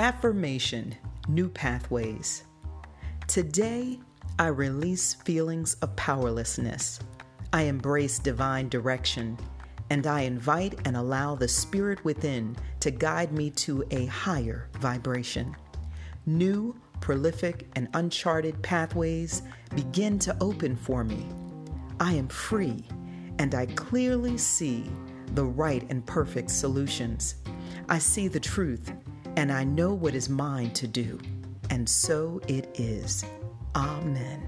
Affirmation New Pathways. Today, I release feelings of powerlessness. I embrace divine direction, and I invite and allow the spirit within to guide me to a higher vibration. New, prolific, and uncharted pathways begin to open for me. I am free, and I clearly see the right and perfect solutions. I see the truth, and I know what is mine to do. And so it is. Amen.